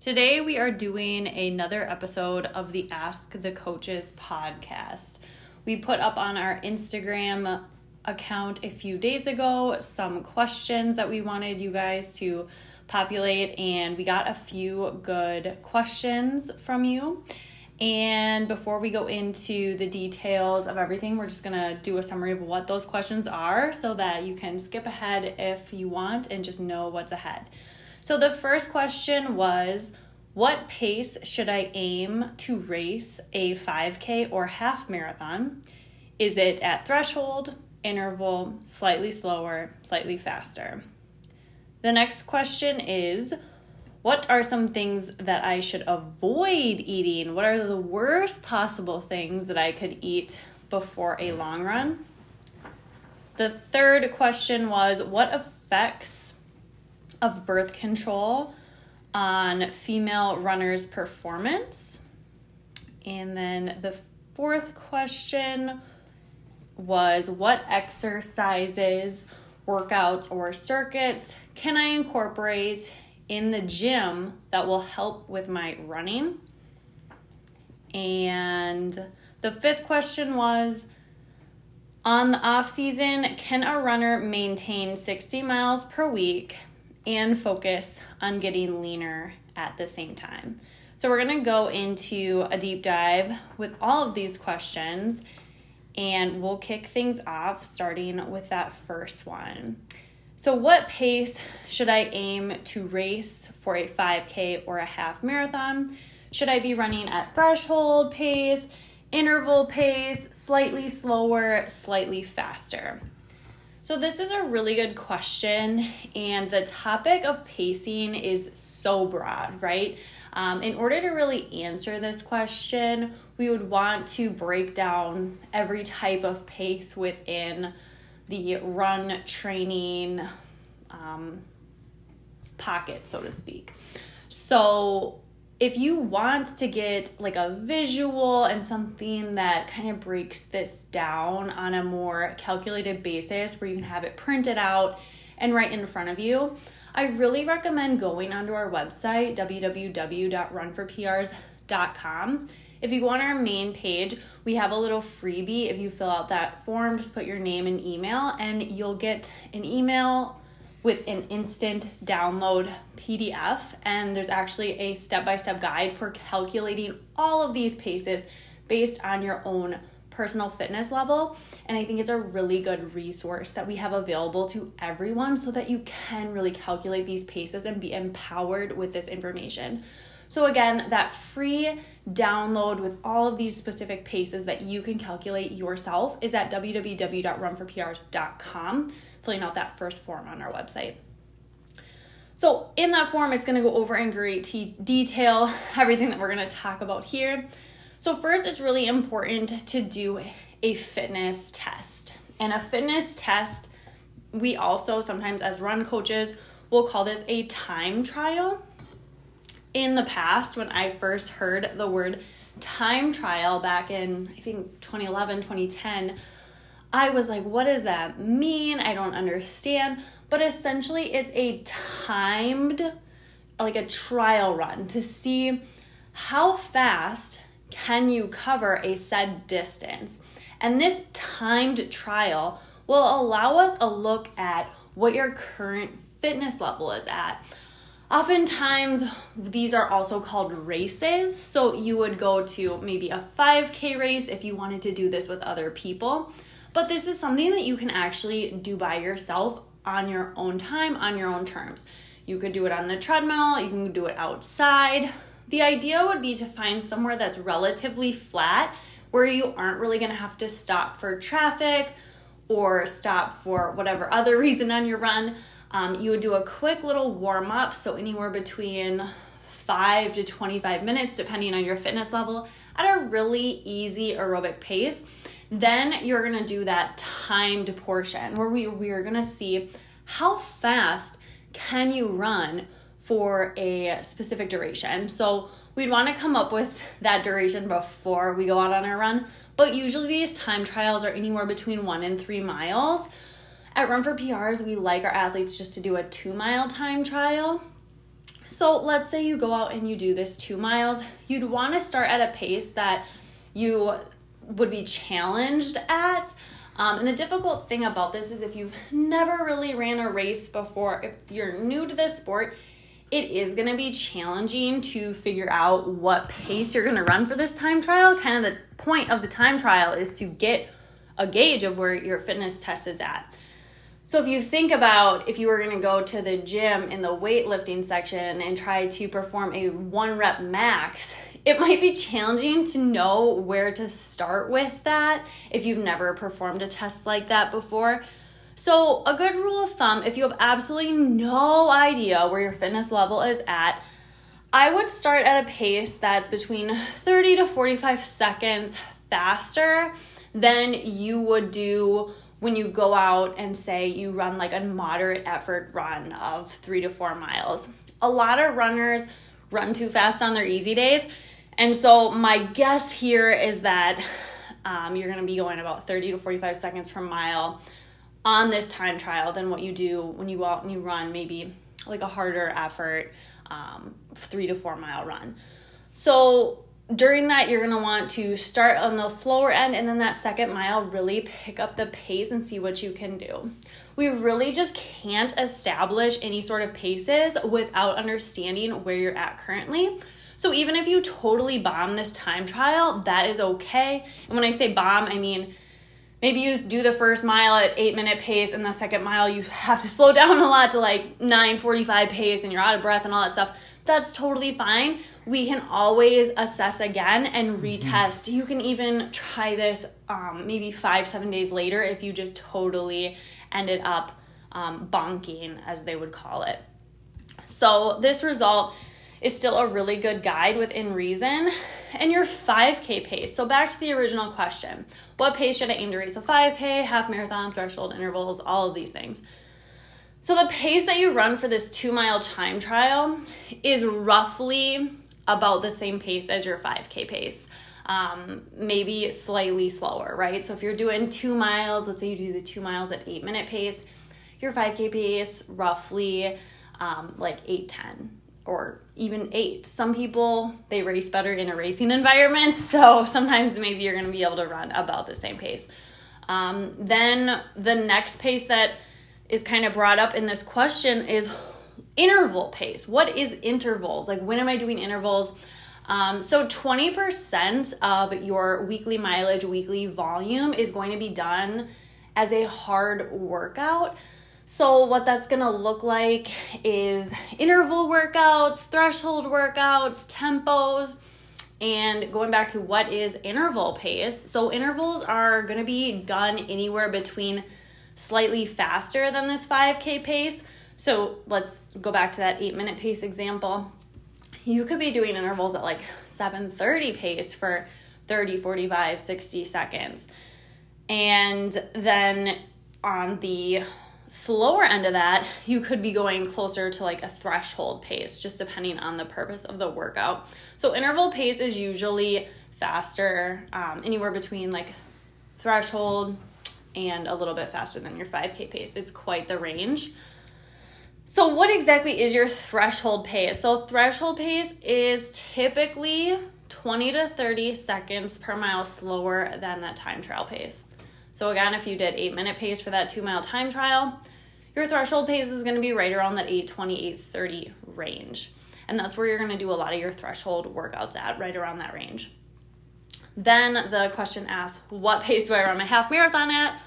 Today, we are doing another episode of the Ask the Coaches podcast. We put up on our Instagram account a few days ago some questions that we wanted you guys to populate, and we got a few good questions from you. And before we go into the details of everything, we're just gonna do a summary of what those questions are so that you can skip ahead if you want and just know what's ahead. So the first question was What pace should I aim to race a 5K or half marathon? Is it at threshold, interval, slightly slower, slightly faster? The next question is What are some things that I should avoid eating? What are the worst possible things that I could eat before a long run? The third question was What effects of birth control on female runners' performance. And then the fourth question was what exercises, workouts, or circuits can I incorporate in the gym that will help with my running? And the fifth question was on the off season, can a runner maintain 60 miles per week and focus on getting leaner at the same time. So, we're going to go into a deep dive with all of these questions, and we'll kick things off starting with that first one. So, what pace should I aim to race for a 5K or a half marathon? Should I be running at threshold pace, interval pace, slightly slower, slightly faster? So, this is a really good question, and the topic of pacing is so broad, right? Um, in order to really answer this question, we would want to break down every type of pace within the run training um, pocket, so to speak. So, if you want to get like a visual and something that kind of breaks this down on a more calculated basis where you can have it printed out and right in front of you, I really recommend going onto our website, www.runforprs.com. If you go on our main page, we have a little freebie. If you fill out that form, just put your name and email, and you'll get an email with an instant download PDF. And there's actually a step by step guide for calculating all of these paces based on your own personal fitness level. And I think it's a really good resource that we have available to everyone so that you can really calculate these paces and be empowered with this information. So, again, that free download with all of these specific paces that you can calculate yourself is at www.runforprs.com filling out that first form on our website. So, in that form, it's going to go over in great t- detail everything that we're going to talk about here. So, first, it's really important to do a fitness test. And a fitness test, we also sometimes, as run coaches, will call this a time trial. In the past, when I first heard the word time trial back in, I think, 2011, 2010, I was like, what does that mean? I don't understand. But essentially, it's a timed, like a trial run to see how fast can you cover a said distance. And this timed trial will allow us a look at what your current fitness level is at. Oftentimes, these are also called races. So, you would go to maybe a 5K race if you wanted to do this with other people. But this is something that you can actually do by yourself on your own time, on your own terms. You could do it on the treadmill, you can do it outside. The idea would be to find somewhere that's relatively flat where you aren't really gonna have to stop for traffic or stop for whatever other reason on your run. Um, you would do a quick little warm up, so anywhere between 5 to 25 minutes, depending on your fitness level, at a really easy aerobic pace. Then you're gonna do that timed portion where we, we are gonna see how fast can you run for a specific duration. So we'd wanna come up with that duration before we go out on our run, but usually these time trials are anywhere between one and three miles. At Run for PRs, we like our athletes just to do a two mile time trial. So let's say you go out and you do this two miles. You'd want to start at a pace that you would be challenged at. Um, and the difficult thing about this is if you've never really ran a race before, if you're new to this sport, it is going to be challenging to figure out what pace you're going to run for this time trial. Kind of the point of the time trial is to get a gauge of where your fitness test is at. So if you think about if you were going to go to the gym in the weightlifting section and try to perform a one rep max, it might be challenging to know where to start with that if you've never performed a test like that before. So, a good rule of thumb if you have absolutely no idea where your fitness level is at, I would start at a pace that's between 30 to 45 seconds faster than you would do when you go out and say you run like a moderate effort run of three to four miles. A lot of runners run too fast on their easy days. And so, my guess here is that um, you're going to be going about 30 to 45 seconds per mile on this time trial than what you do when you go out and you run maybe like a harder effort um, three to four mile run. So during that, you're gonna want to start on the slower end and then that second mile, really pick up the pace and see what you can do. We really just can't establish any sort of paces without understanding where you're at currently. So even if you totally bomb this time trial, that is okay. And when I say bomb, I mean maybe you do the first mile at eight minute pace and the second mile you have to slow down a lot to like 945 pace and you're out of breath and all that stuff that's totally fine we can always assess again and mm-hmm. retest you can even try this um, maybe five seven days later if you just totally ended up um, bonking as they would call it so this result is still a really good guide within reason and your 5k pace so back to the original question what pace should I aim to race a 5K, half marathon, threshold intervals, all of these things. So, the pace that you run for this two mile time trial is roughly about the same pace as your 5K pace. Um, maybe slightly slower, right? So, if you're doing two miles, let's say you do the two miles at eight minute pace, your 5K pace roughly um, like 8 10 or even eight. Some people they race better in a racing environment, so sometimes maybe you're going to be able to run about the same pace. Um, then the next pace that is kind of brought up in this question is interval pace. What is intervals? Like when am I doing intervals? Um, so 20% of your weekly mileage, weekly volume is going to be done as a hard workout. So, what that's gonna look like is interval workouts, threshold workouts, tempos, and going back to what is interval pace. So, intervals are gonna be done anywhere between slightly faster than this 5K pace. So, let's go back to that eight minute pace example. You could be doing intervals at like 7:30 pace for 30, 45, 60 seconds. And then on the slower end of that, you could be going closer to like a threshold pace, just depending on the purpose of the workout. So, interval pace is usually faster, um, anywhere between like threshold and a little bit faster than your 5K pace. It's quite the range. So, what exactly is your threshold pace? So, threshold pace is typically 20 to 30 seconds per mile slower than that time trial pace. So again, if you did eight minute pace for that two mile time trial, your threshold pace is going to be right around that 820, 830 range. And that's where you're going to do a lot of your threshold workouts at, right around that range. Then the question asks, what pace do I run my half marathon at?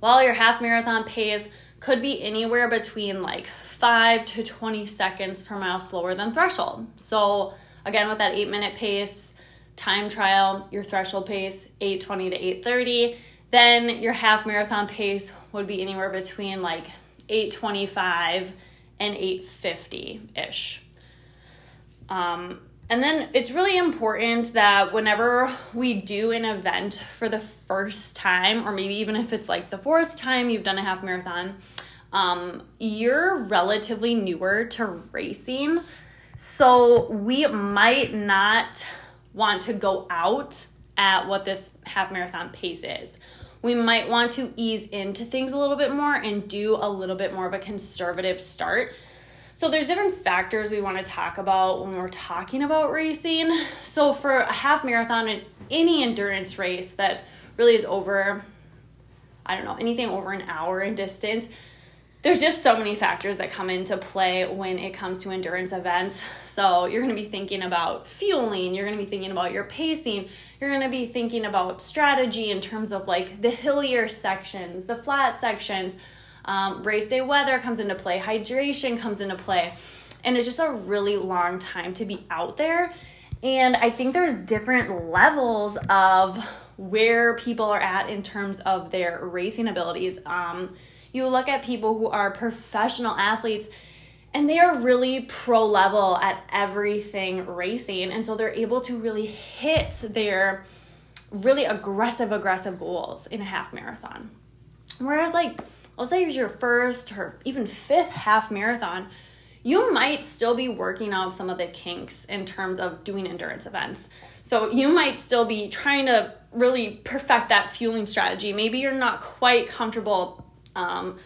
Well, your half marathon pace could be anywhere between like 5 to 20 seconds per mile slower than threshold. So, again, with that 8 minute pace, time trial, your threshold pace 820 to 830 then your half marathon pace would be anywhere between like 825 and 850 ish. Um, and then it's really important that whenever we do an event for the first time, or maybe even if it's like the fourth time you've done a half marathon, um, you're relatively newer to racing. So we might not want to go out at what this half marathon pace is we might want to ease into things a little bit more and do a little bit more of a conservative start. So there's different factors we want to talk about when we're talking about racing. So for a half marathon and any endurance race that really is over I don't know, anything over an hour in distance, there's just so many factors that come into play when it comes to endurance events. So you're going to be thinking about fueling, you're going to be thinking about your pacing, you're going to be thinking about strategy in terms of like the hillier sections, the flat sections. Um, race day weather comes into play, hydration comes into play, and it's just a really long time to be out there. And I think there's different levels of where people are at in terms of their racing abilities. Um, you look at people who are professional athletes and they are really pro level at everything racing and so they're able to really hit their really aggressive aggressive goals in a half marathon. Whereas like let's say it's your first or even fifth half marathon you might still be working out some of the kinks in terms of doing endurance events. So you might still be trying to really perfect that fueling strategy. Maybe you're not quite comfortable um,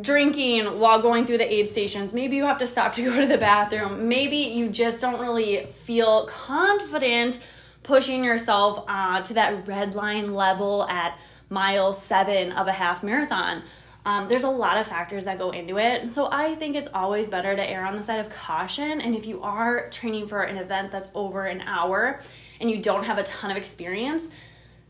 drinking while going through the aid stations. Maybe you have to stop to go to the bathroom. Maybe you just don't really feel confident pushing yourself uh, to that red line level at mile seven of a half marathon. Um, there's a lot of factors that go into it. So I think it's always better to err on the side of caution. And if you are training for an event that's over an hour and you don't have a ton of experience,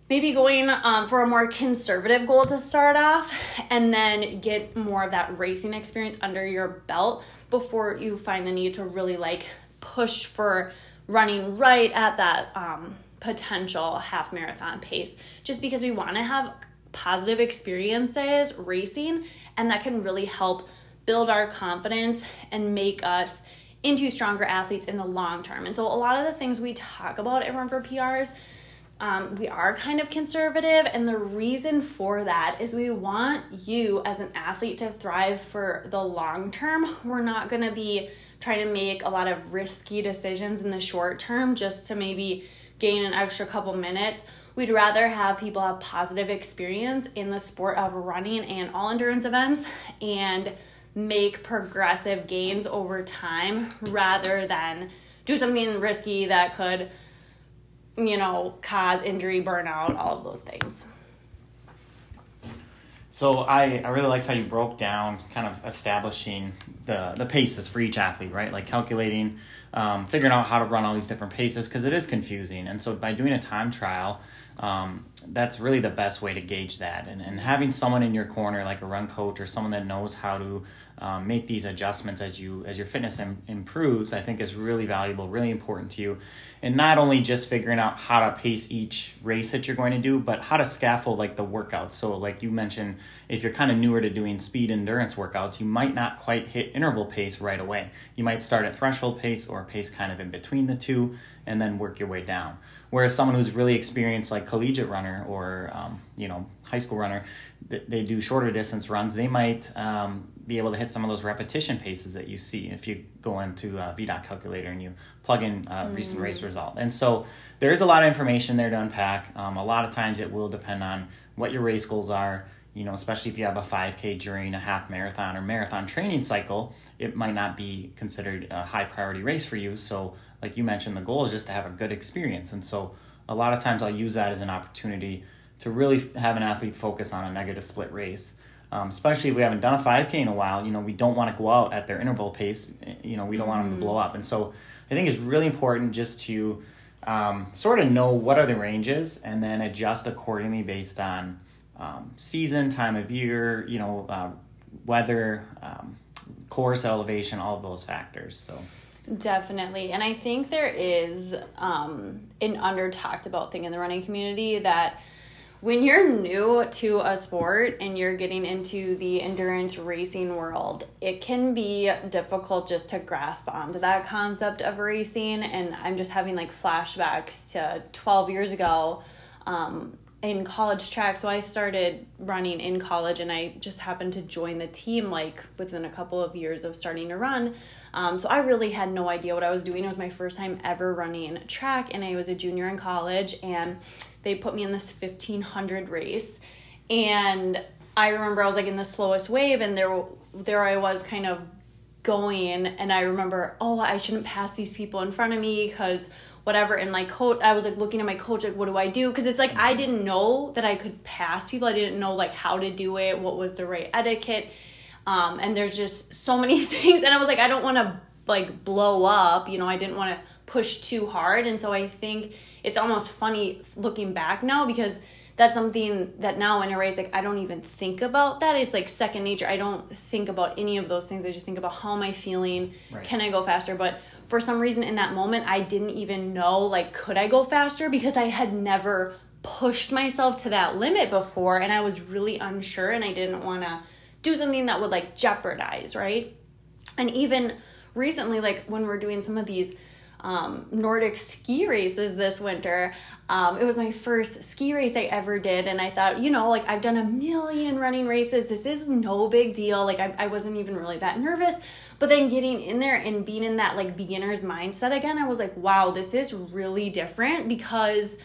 maybe going um, for a more conservative goal to start off and then get more of that racing experience under your belt before you find the need to really like push for running right at that um, potential half marathon pace. Just because we want to have positive experiences racing and that can really help build our confidence and make us into stronger athletes in the long term. And so a lot of the things we talk about at run for prs um, we are kind of conservative, and the reason for that is we want you as an athlete to thrive for the long term. We're not going to be trying to make a lot of risky decisions in the short term just to maybe gain an extra couple minutes. We'd rather have people have positive experience in the sport of running and all endurance events and make progressive gains over time rather than do something risky that could you know, cause injury, burnout, all of those things. So I, I really liked how you broke down kind of establishing the, the paces for each athlete, right? Like calculating, um, figuring out how to run all these different paces because it is confusing. And so by doing a time trial, um, that's really the best way to gauge that. And, and having someone in your corner, like a run coach or someone that knows how to um, make these adjustments as you as your fitness Im- improves, I think is really valuable, really important to you and not only just figuring out how to pace each race that you're going to do, but how to scaffold like the workouts. So, like you mentioned, if you're kind of newer to doing speed endurance workouts, you might not quite hit interval pace right away. You might start at threshold pace or pace kind of in between the two, and then work your way down. Whereas someone who's really experienced, like collegiate runner or um, you know high school runner, they do shorter distance runs. They might um, be able to hit some of those repetition paces that you see if you go into a VDOT calculator and you plug in a mm. recent race result. And so there is a lot of information there to unpack. Um, a lot of times it will depend on what your race goals are. You know, especially if you have a 5K during a half marathon or marathon training cycle, it might not be considered a high priority race for you. So, like you mentioned, the goal is just to have a good experience. And so, a lot of times I'll use that as an opportunity to really have an athlete focus on a negative split race um, especially if we haven't done a 5K in a while. You know, we don't want to go out at their interval pace. You know, we don't want them to mm-hmm. blow up. And so I think it's really important just to um, sort of know what are the ranges and then adjust accordingly based on um, season, time of year, you know, uh, weather, um, course elevation, all of those factors. So. Definitely. And I think there is um, an under talked about thing in the running community that when you're new to a sport and you're getting into the endurance racing world, it can be difficult just to grasp onto that concept of racing. And I'm just having like flashbacks to 12 years ago um, in college track. So I started running in college and I just happened to join the team like within a couple of years of starting to run. Um, so I really had no idea what I was doing. It was my first time ever running track and I was a junior in college and they put me in this 1500 race and I remember I was like in the slowest wave and there there I was kind of going and I remember, oh, I shouldn't pass these people in front of me because whatever. And my coach, I was like looking at my coach, like, what do I do? Because it's like I didn't know that I could pass people. I didn't know like how to do it, what was the right etiquette. Um, and there's just so many things. And I was like, I don't want to like blow up, you know, I didn't want to push too hard. And so I think it's almost funny looking back now because that's something that now in a race like i don't even think about that it's like second nature i don't think about any of those things i just think about how am i feeling right. can i go faster but for some reason in that moment i didn't even know like could i go faster? Because i had never pushed myself to that limit before and i was really unsure and i didn't want to do something that would like jeopardize right? And even recently like when we're doing some of these um, Nordic ski races this winter. Um, it was my first ski race I ever did, and I thought, you know, like I've done a million running races. This is no big deal. Like I, I wasn't even really that nervous. But then getting in there and being in that like beginner's mindset again, I was like, wow, this is really different because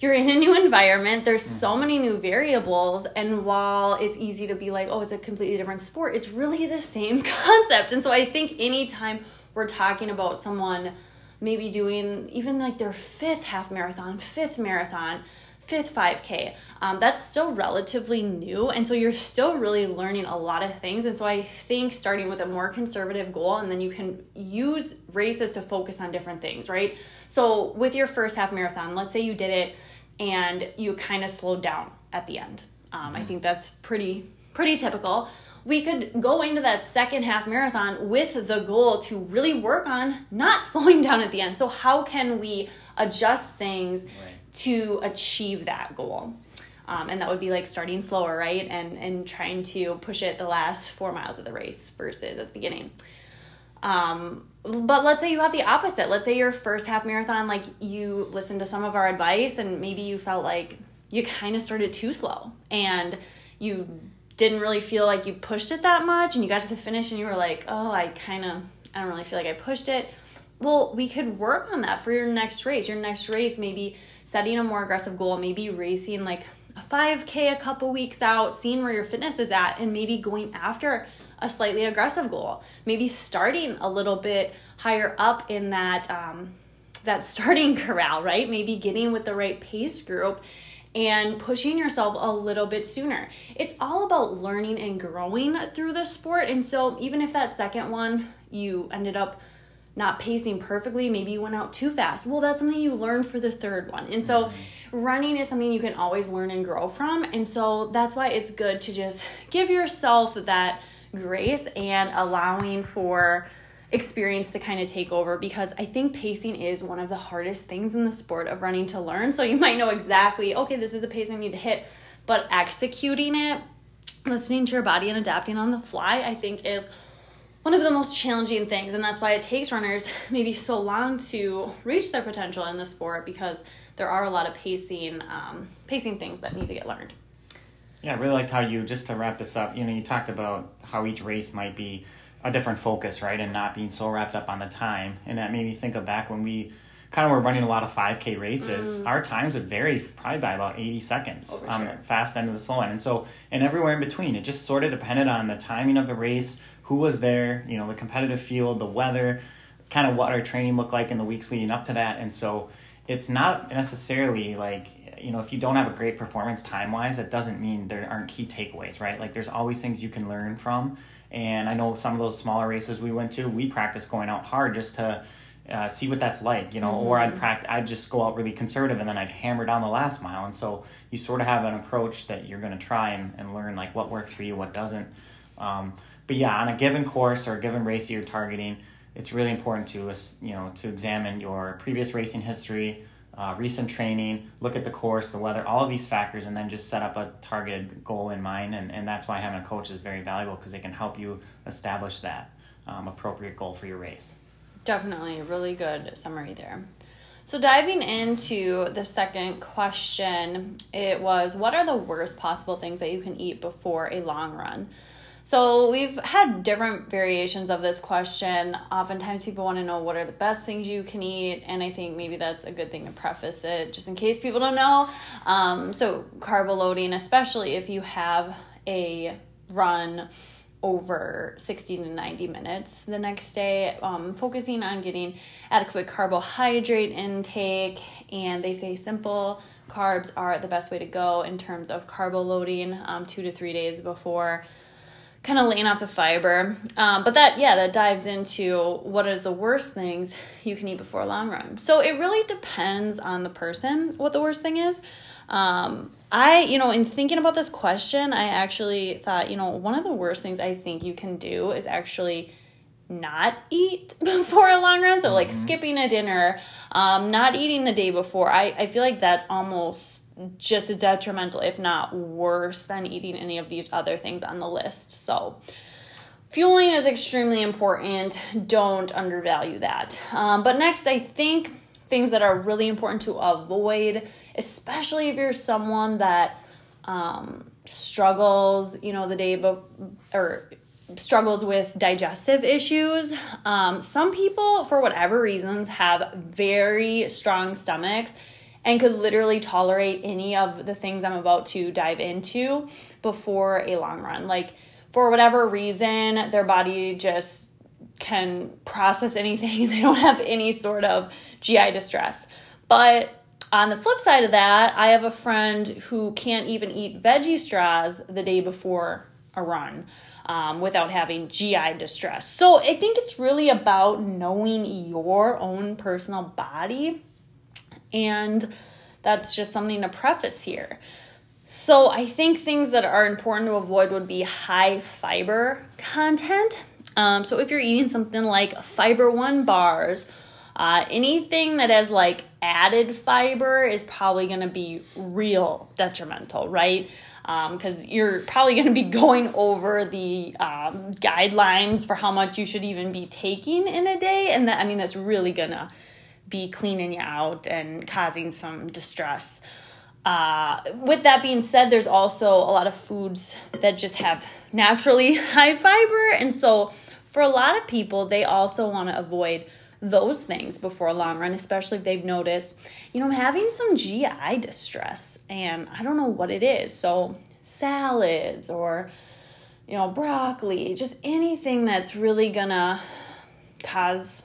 you're in a new environment there's so mm-hmm. many new variables and while it's easy to be like oh it's a completely different sport it's really the same concept and so i think anytime we're talking about someone maybe doing even like their fifth half marathon, fifth marathon, fifth 5K. Um, that's still relatively new. And so you're still really learning a lot of things. And so I think starting with a more conservative goal, and then you can use races to focus on different things, right? So with your first half marathon, let's say you did it and you kind of slowed down at the end. Um, I mm-hmm. think that's pretty pretty typical we could go into that second half marathon with the goal to really work on not slowing down at the end. So, how can we adjust things right. to achieve that goal? Um, and that would be like starting slower, right? And and trying to push it the last four miles of the race versus at the beginning. Um, but let's say you have the opposite. Let's say your first half marathon, like you listened to some of our advice, and maybe you felt like you kind of started too slow, and you didn't really feel like you pushed it that much and you got to the finish and you were like, oh, I kind of, I don't really feel like I pushed it. Well, we could work on that for your next race. Your next race, maybe setting a more aggressive goal, maybe racing like a 5K a couple weeks out, seeing where your fitness is at, and maybe going after a slightly aggressive goal. Maybe starting a little bit higher up in that um, that starting corral, right? Maybe getting with the right pace group and pushing yourself a little bit sooner. It's all about learning and growing through the sport. And so, even if that second one you ended up not pacing perfectly, maybe you went out too fast. Well, that's something you learn for the third one. And so, mm-hmm. running is something you can always learn and grow from. And so, that's why it's good to just give yourself that grace and allowing for experience to kind of take over because I think pacing is one of the hardest things in the sport of running to learn. So you might know exactly, okay, this is the pace I need to hit, but executing it, listening to your body and adapting on the fly, I think is one of the most challenging things. And that's why it takes runners maybe so long to reach their potential in the sport because there are a lot of pacing um, pacing things that need to get learned. Yeah i really liked how you just to wrap this up you know you talked about how each race might be a different focus, right? And not being so wrapped up on the time. And that made me think of back when we kind of were running a lot of 5K races. Mm. Our times would vary probably by about 80 seconds oh, on sure. the fast end of the slow end. And so, and everywhere in between, it just sort of depended on the timing of the race, who was there, you know, the competitive field, the weather, kind of what our training looked like in the weeks leading up to that. And so it's not necessarily like, you know, if you don't have a great performance time wise, that doesn't mean there aren't key takeaways, right? Like there's always things you can learn from and I know some of those smaller races we went to, we practiced going out hard just to uh, see what that's like, you know. Mm-hmm. Or I'd practice, I'd just go out really conservative, and then I'd hammer down the last mile. And so you sort of have an approach that you're going to try and, and learn like what works for you, what doesn't. Um, but yeah, on a given course or a given race you're targeting, it's really important to you know to examine your previous racing history, uh, recent training, look at the course, the weather, all of these factors, and then just set up a targeted goal in mind. And, and that's why having a coach is very valuable because they can help you establish that um, appropriate goal for your race. Definitely, a really good summary there. So, diving into the second question, it was what are the worst possible things that you can eat before a long run? So we've had different variations of this question. Oftentimes people want to know what are the best things you can eat, and I think maybe that's a good thing to preface it just in case people don't know. Um, so carb loading, especially if you have a run over 60 to 90 minutes the next day, um, focusing on getting adequate carbohydrate intake. And they say simple carbs are the best way to go in terms of carbo loading um, two to three days before kind of laying off the fiber. Um, but that, yeah, that dives into what is the worst things you can eat before a long run. So it really depends on the person what the worst thing is. Um, I, you know, in thinking about this question, I actually thought, you know, one of the worst things I think you can do is actually not eat before a long run. So, like mm-hmm. skipping a dinner, um, not eating the day before. I, I feel like that's almost just as detrimental, if not worse, than eating any of these other things on the list. So, fueling is extremely important. Don't undervalue that. Um, but next, I think things that are really important to avoid, especially if you're someone that um, struggles, you know, the day before, or struggles with digestive issues. Um, some people, for whatever reasons, have very strong stomachs and could literally tolerate any of the things I'm about to dive into before a long run. Like, for whatever reason, their body just can process anything. They don't have any sort of GI distress. But on the flip side of that, I have a friend who can't even eat veggie straws the day before a run um, without having GI distress. So I think it's really about knowing your own personal body. And that's just something to preface here. So I think things that are important to avoid would be high fiber content. Um, so if you're eating something like fiber one bars, uh, anything that has like added fiber is probably going to be real detrimental, right? Because um, you're probably going to be going over the um, guidelines for how much you should even be taking in a day, and that I mean that's really going to be cleaning you out and causing some distress. Uh, with that being said, there's also a lot of foods that just have naturally high fiber, and so for a lot of people, they also want to avoid those things before long run, especially if they've noticed, you know, I'm having some GI distress and I don't know what it is. So, salads or, you know, broccoli, just anything that's really gonna cause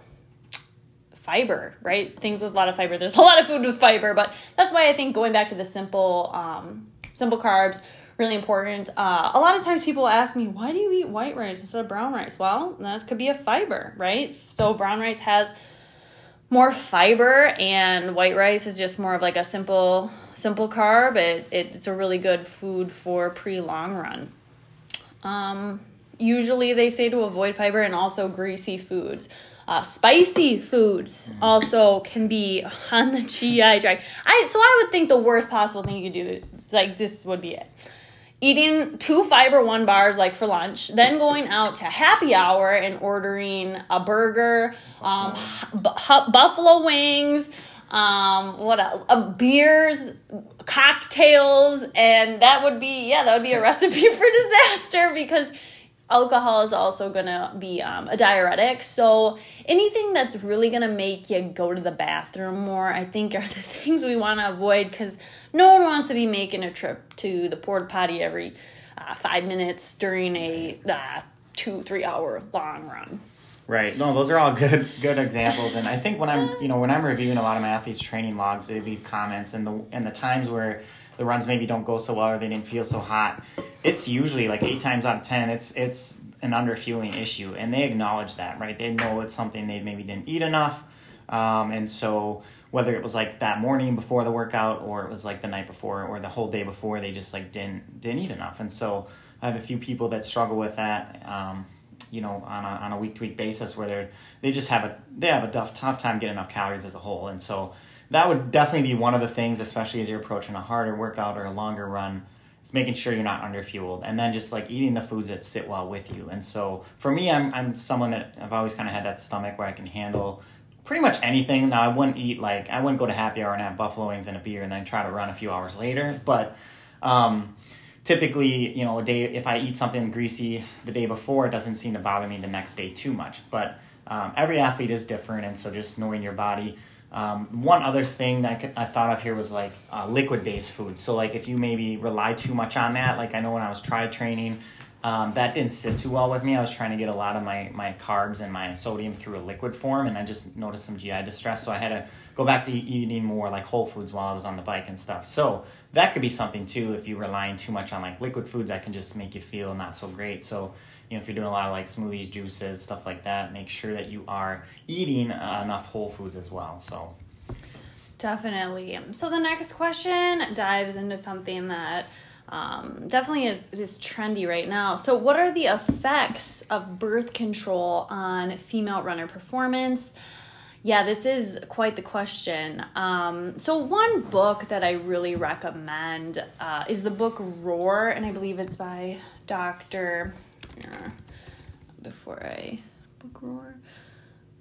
fiber, right? Things with a lot of fiber. There's a lot of food with fiber, but that's why I think going back to the simple, um, simple carbs really important. Uh, a lot of times people ask me, why do you eat white rice instead of brown rice? Well, that could be a fiber, right? So brown rice has more fiber and white rice is just more of like a simple simple carb it, it it's a really good food for pre long run um, usually they say to avoid fiber and also greasy foods uh, spicy foods also can be on the GI tract. I so I would think the worst possible thing you could do, like this would be it eating two fiber one bars like for lunch, then going out to happy hour and ordering a burger, um, bu- buffalo wings, um, what else? Uh, beers, cocktails, and that would be yeah, that would be a recipe for disaster because alcohol is also going to be um, a diuretic. So anything that's really going to make you go to the bathroom more, I think, are the things we want to avoid because no one wants to be making a trip to the porta potty every uh, five minutes during a uh, two three hour long run. Right. No, those are all good good examples, and I think when I'm you know when I'm reviewing a lot of my athletes' training logs, they leave comments, and the and the times where the runs maybe don't go so well or they didn't feel so hot, it's usually like eight times out of ten, it's it's an underfueling issue, and they acknowledge that, right? They know it's something they maybe didn't eat enough, um, and so whether it was like that morning before the workout or it was like the night before or the whole day before, they just like didn't didn't eat enough, and so I have a few people that struggle with that. Um, you know, on a on a week to week basis, where they they just have a they have a tough tough time getting enough calories as a whole, and so that would definitely be one of the things, especially as you're approaching a harder workout or a longer run, is making sure you're not underfueled, and then just like eating the foods that sit well with you. And so for me, I'm I'm someone that I've always kind of had that stomach where I can handle pretty much anything. Now I wouldn't eat like I wouldn't go to happy hour and have buffalo wings and a beer and then try to run a few hours later, but. Um, typically, you know, a day if I eat something greasy the day before, it doesn't seem to bother me the next day too much. But um, every athlete is different, and so just knowing your body. Um, one other thing that I, thought of here was like uh, liquid based food. So like if you maybe rely too much on that, like I know when I was tri training, Um, that didn't sit too well with me. I was trying to get a lot of my, my carbs and my sodium through a liquid form, and I just noticed some GI distress. So I had to go back to eating more like whole foods while I was on the bike and stuff. So that could be something too. If you're relying too much on like liquid foods, that can just make you feel not so great. So you know, if you're doing a lot of like smoothies, juices, stuff like that, make sure that you are eating uh, enough whole foods as well. So definitely. So the next question dives into something that um, definitely is, is trendy right now. So, what are the effects of birth control on female runner performance? Yeah, this is quite the question. Um, so, one book that I really recommend uh, is the book Roar, and I believe it's by Dr. Before I book Roar.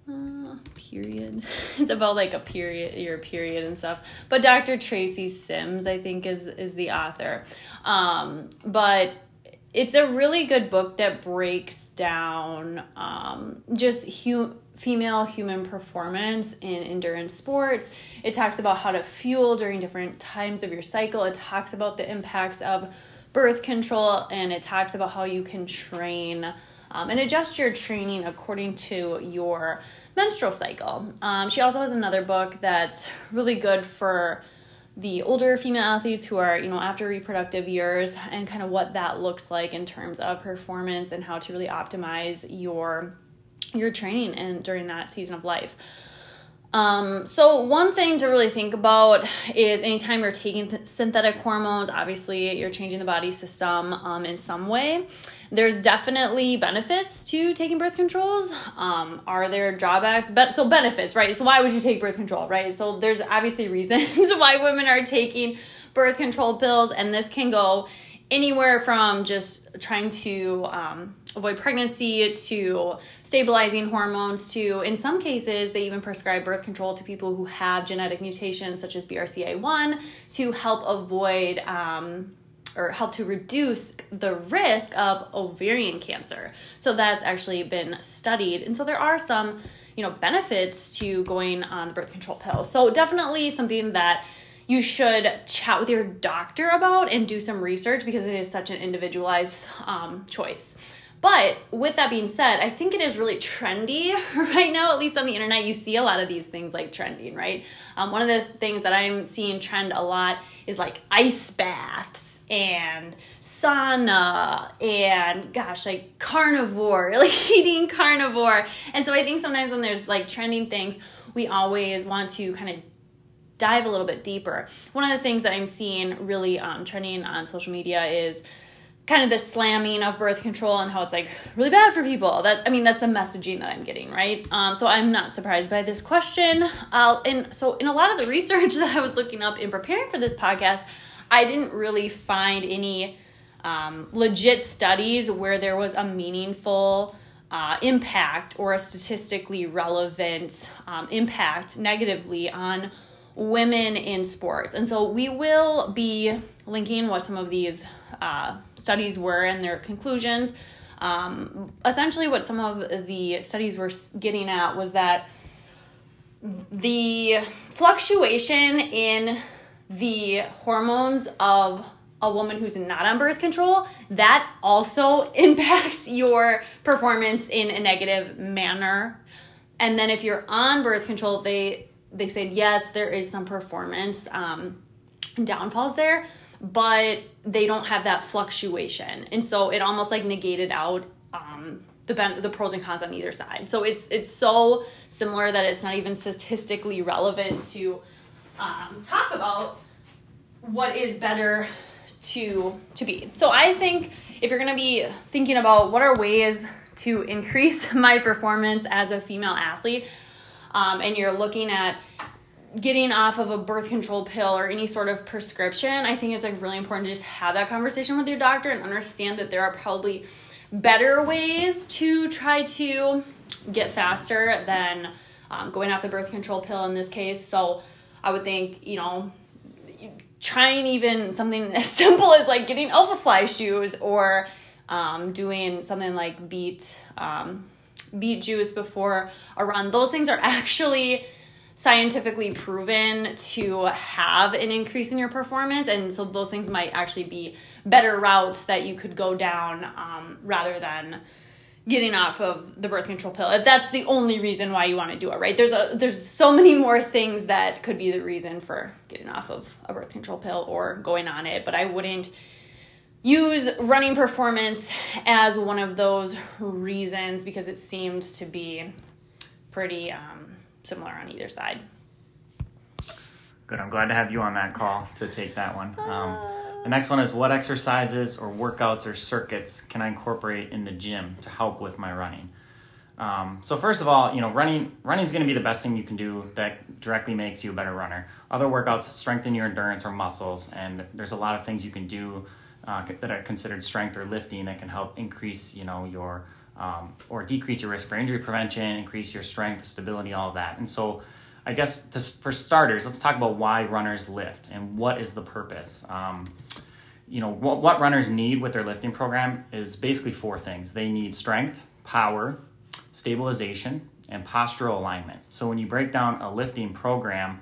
Uh, period. it's about like a period, your period and stuff. But Dr. Stacy Sims, I think, is is the author. Um, but it's a really good book that breaks down um, just hu- female human performance in endurance sports. It talks about how to fuel during different times of your cycle. It talks about the impacts of birth control, and it talks about how you can train um, and adjust your training according to your menstrual cycle. Um, she also has another book that's really good for the older female athletes who are, you know, after reproductive years and kind of what that looks like in terms of performance and how to really optimize your your training and during that season of life. Um, so one thing to really think about is anytime you're taking th- synthetic hormones, obviously you're changing the body system um, in some way. There's definitely benefits to taking birth controls. Um, are there drawbacks? But so benefits, right? So why would you take birth control, right? So there's obviously reasons why women are taking birth control pills, and this can go anywhere from just trying to um, avoid pregnancy to stabilizing hormones to in some cases they even prescribe birth control to people who have genetic mutations such as brca1 to help avoid um, or help to reduce the risk of ovarian cancer. So that's actually been studied. And so there are some you know benefits to going on the birth control pill. So definitely something that you should chat with your doctor about and do some research because it is such an individualized um, choice. But with that being said, I think it is really trendy right now, at least on the internet. You see a lot of these things like trending, right? Um, one of the things that I'm seeing trend a lot is like ice baths and sauna and gosh, like carnivore, like eating carnivore. And so I think sometimes when there's like trending things, we always want to kind of dive a little bit deeper. One of the things that I'm seeing really um, trending on social media is kind of the slamming of birth control and how it's like really bad for people. That I mean, that's the messaging that I'm getting, right? Um, so I'm not surprised by this question. And so in a lot of the research that I was looking up in preparing for this podcast, I didn't really find any um, legit studies where there was a meaningful uh, impact or a statistically relevant um, impact negatively on women in sports. And so we will be linking what some of these uh, studies were and their conclusions. Um, essentially, what some of the studies were getting at was that the fluctuation in the hormones of a woman who's not on birth control that also impacts your performance in a negative manner and then if you're on birth control they they said yes, there is some performance um, downfalls there, but they don't have that fluctuation, and so it almost like negated out um, the ben- the pros and cons on either side. So it's it's so similar that it's not even statistically relevant to um, talk about what is better to to be. So I think if you're going to be thinking about what are ways to increase my performance as a female athlete, um, and you're looking at getting off of a birth control pill or any sort of prescription, I think it's like really important to just have that conversation with your doctor and understand that there are probably better ways to try to get faster than um, going off the birth control pill in this case. So I would think, you know, trying even something as simple as like getting Alphafly shoes or um, doing something like beat um, beet juice before a run. Those things are actually scientifically proven to have an increase in your performance and so those things might actually be better routes that you could go down um, rather than getting off of the birth control pill if that's the only reason why you want to do it right there's a there's so many more things that could be the reason for getting off of a birth control pill or going on it but i wouldn't use running performance as one of those reasons because it seemed to be pretty um, similar on either side good i'm glad to have you on that call to take that one um, the next one is what exercises or workouts or circuits can I incorporate in the gym to help with my running? Um, so first of all, you know, running running is going to be the best thing you can do that directly makes you a better runner. Other workouts strengthen your endurance or muscles, and there's a lot of things you can do uh, that are considered strength or lifting that can help increase, you know, your um, or decrease your risk for injury prevention, increase your strength, stability, all that. And so, I guess to, for starters, let's talk about why runners lift and what is the purpose. Um, you know what, what runners need with their lifting program is basically four things they need strength power stabilization and postural alignment so when you break down a lifting program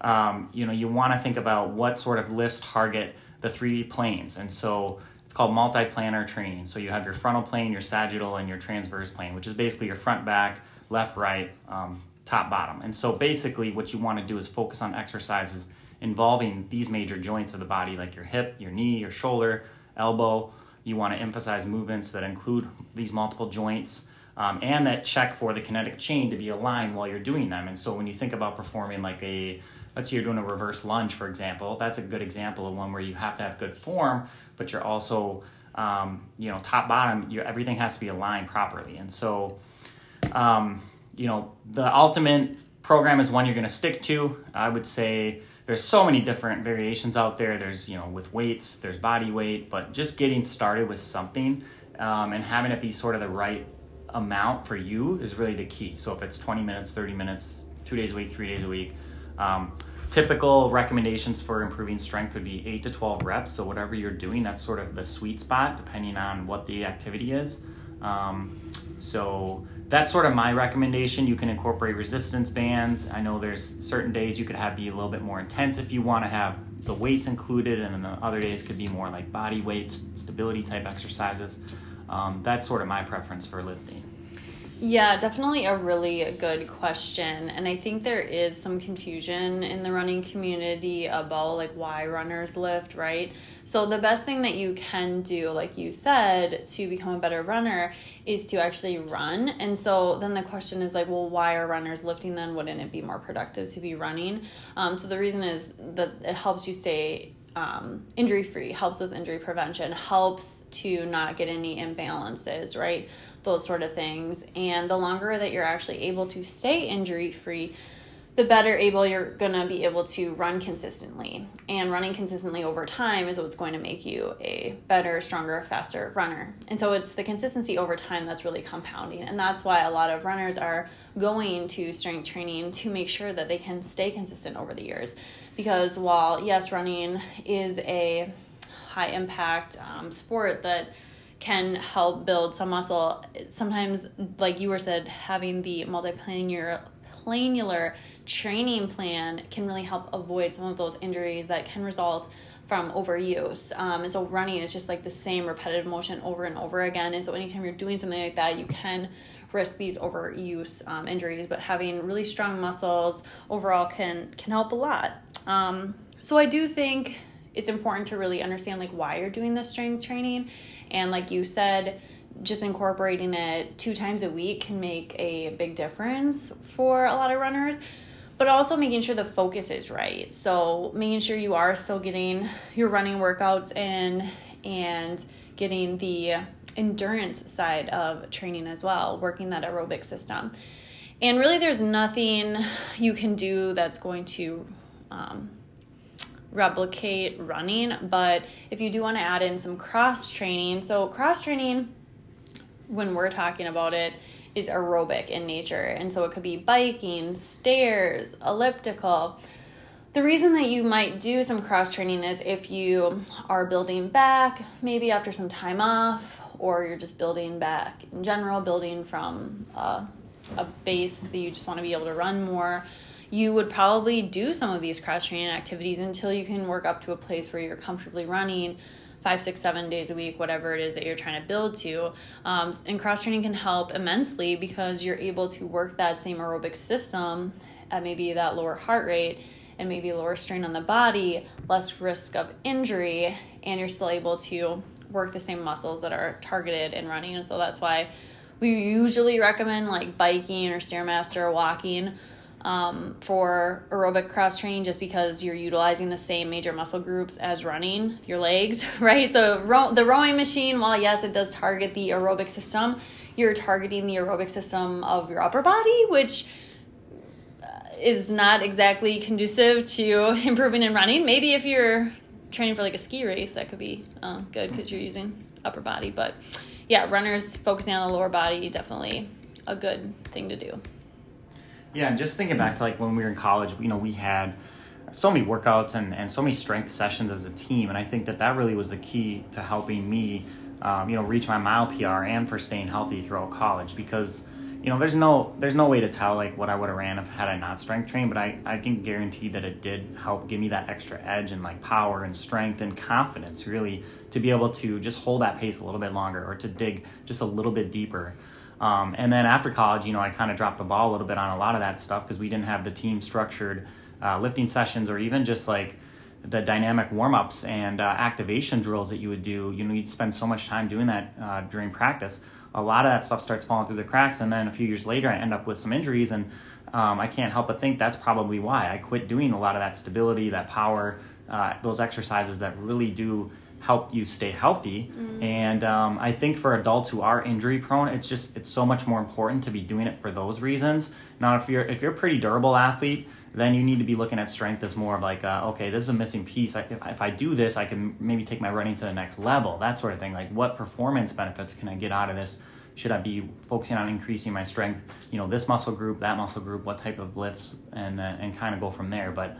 um, you know you want to think about what sort of lifts target the three planes and so it's called multi-planar training so you have your frontal plane your sagittal and your transverse plane which is basically your front back left right um, top bottom and so basically what you want to do is focus on exercises involving these major joints of the body, like your hip, your knee, your shoulder, elbow. You want to emphasize movements that include these multiple joints um, and that check for the kinetic chain to be aligned while you're doing them. And so when you think about performing like a, let's say you're doing a reverse lunge, for example, that's a good example of one where you have to have good form, but you're also, um, you know, top bottom, you, everything has to be aligned properly. And so, um, you know, the ultimate program is one you're going to stick to. I would say there's so many different variations out there. There's, you know, with weights, there's body weight, but just getting started with something um, and having it be sort of the right amount for you is really the key. So if it's 20 minutes, 30 minutes, two days a week, three days a week, um, typical recommendations for improving strength would be 8 to 12 reps. So whatever you're doing, that's sort of the sweet spot depending on what the activity is. Um, so that's sort of my recommendation. You can incorporate resistance bands. I know there's certain days you could have be a little bit more intense if you want to have the weights included, and then the other days could be more like body weights, stability type exercises. Um, that's sort of my preference for lifting. Yeah, definitely a really good question. And I think there is some confusion in the running community about like why runners lift, right? So the best thing that you can do, like you said, to become a better runner is to actually run. And so then the question is like, well, why are runners lifting then? Wouldn't it be more productive to be running? Um, so the reason is that it helps you stay um, injury free, helps with injury prevention, helps to not get any imbalances, right? Those sort of things. And the longer that you're actually able to stay injury free, the better able you're going to be able to run consistently. And running consistently over time is what's going to make you a better, stronger, faster runner. And so it's the consistency over time that's really compounding. And that's why a lot of runners are going to strength training to make sure that they can stay consistent over the years. Because while, yes, running is a high impact um, sport that can help build some muscle, sometimes, like you were said, having the multiplanar planular training plan can really help avoid some of those injuries that can result from overuse. Um, and so running is just like the same repetitive motion over and over again. And so anytime you're doing something like that, you can risk these overuse um, injuries. But having really strong muscles overall can can help a lot. Um, so I do think it's important to really understand like why you're doing this strength training, and like you said just incorporating it two times a week can make a big difference for a lot of runners but also making sure the focus is right. So making sure you are still getting your running workouts in and getting the endurance side of training as well working that aerobic system. And really there's nothing you can do that's going to um, replicate running but if you do want to add in some cross training so cross training when we're talking about it is aerobic in nature. And so it could be biking, stairs, elliptical. The reason that you might do some cross training is if you are building back, maybe after some time off, or you're just building back in general, building from a, a base that you just want to be able to run more. You would probably do some of these cross training activities until you can work up to a place where you're comfortably running five, six, seven days a week, whatever it is that you're trying to build to. Um, and cross training can help immensely because you're able to work that same aerobic system at maybe that lower heart rate and maybe lower strain on the body, less risk of injury, and you're still able to work the same muscles that are targeted in running. And so that's why we usually recommend like biking or Stairmaster or walking um, for aerobic cross training just because you're utilizing the same major muscle groups as running your legs, right? So row- the rowing machine, while yes, it does target the aerobic system, you're targeting the aerobic system of your upper body, which uh, is not exactly conducive to improving in running. Maybe if you're training for like a ski race, that could be uh, good because you're using upper body. But yeah, runners focusing on the lower body definitely a good thing to do. Yeah, and just thinking back to like when we were in college, you know, we had so many workouts and, and so many strength sessions as a team, and I think that that really was the key to helping me, um, you know, reach my mile PR and for staying healthy throughout college because you know there's no there's no way to tell like what I would have ran if had I not strength trained, but I I can guarantee that it did help give me that extra edge and like power and strength and confidence really to be able to just hold that pace a little bit longer or to dig just a little bit deeper. Um, and then after college, you know, I kind of dropped the ball a little bit on a lot of that stuff because we didn't have the team structured uh, lifting sessions or even just like the dynamic warm ups and uh, activation drills that you would do. You know, you'd spend so much time doing that uh, during practice. A lot of that stuff starts falling through the cracks, and then a few years later, I end up with some injuries, and um, I can't help but think that's probably why I quit doing a lot of that stability, that power, uh, those exercises that really do help you stay healthy. Mm-hmm. And um, I think for adults who are injury prone, it's just it's so much more important to be doing it for those reasons. Now, if you're if you're a pretty durable athlete, then you need to be looking at strength as more of like, uh, okay, this is a missing piece. I, if, if I do this, I can maybe take my running to the next level. That sort of thing. Like, what performance benefits can I get out of this? Should I be focusing on increasing my strength? You know, this muscle group, that muscle group, what type of lifts, and uh, and kind of go from there. But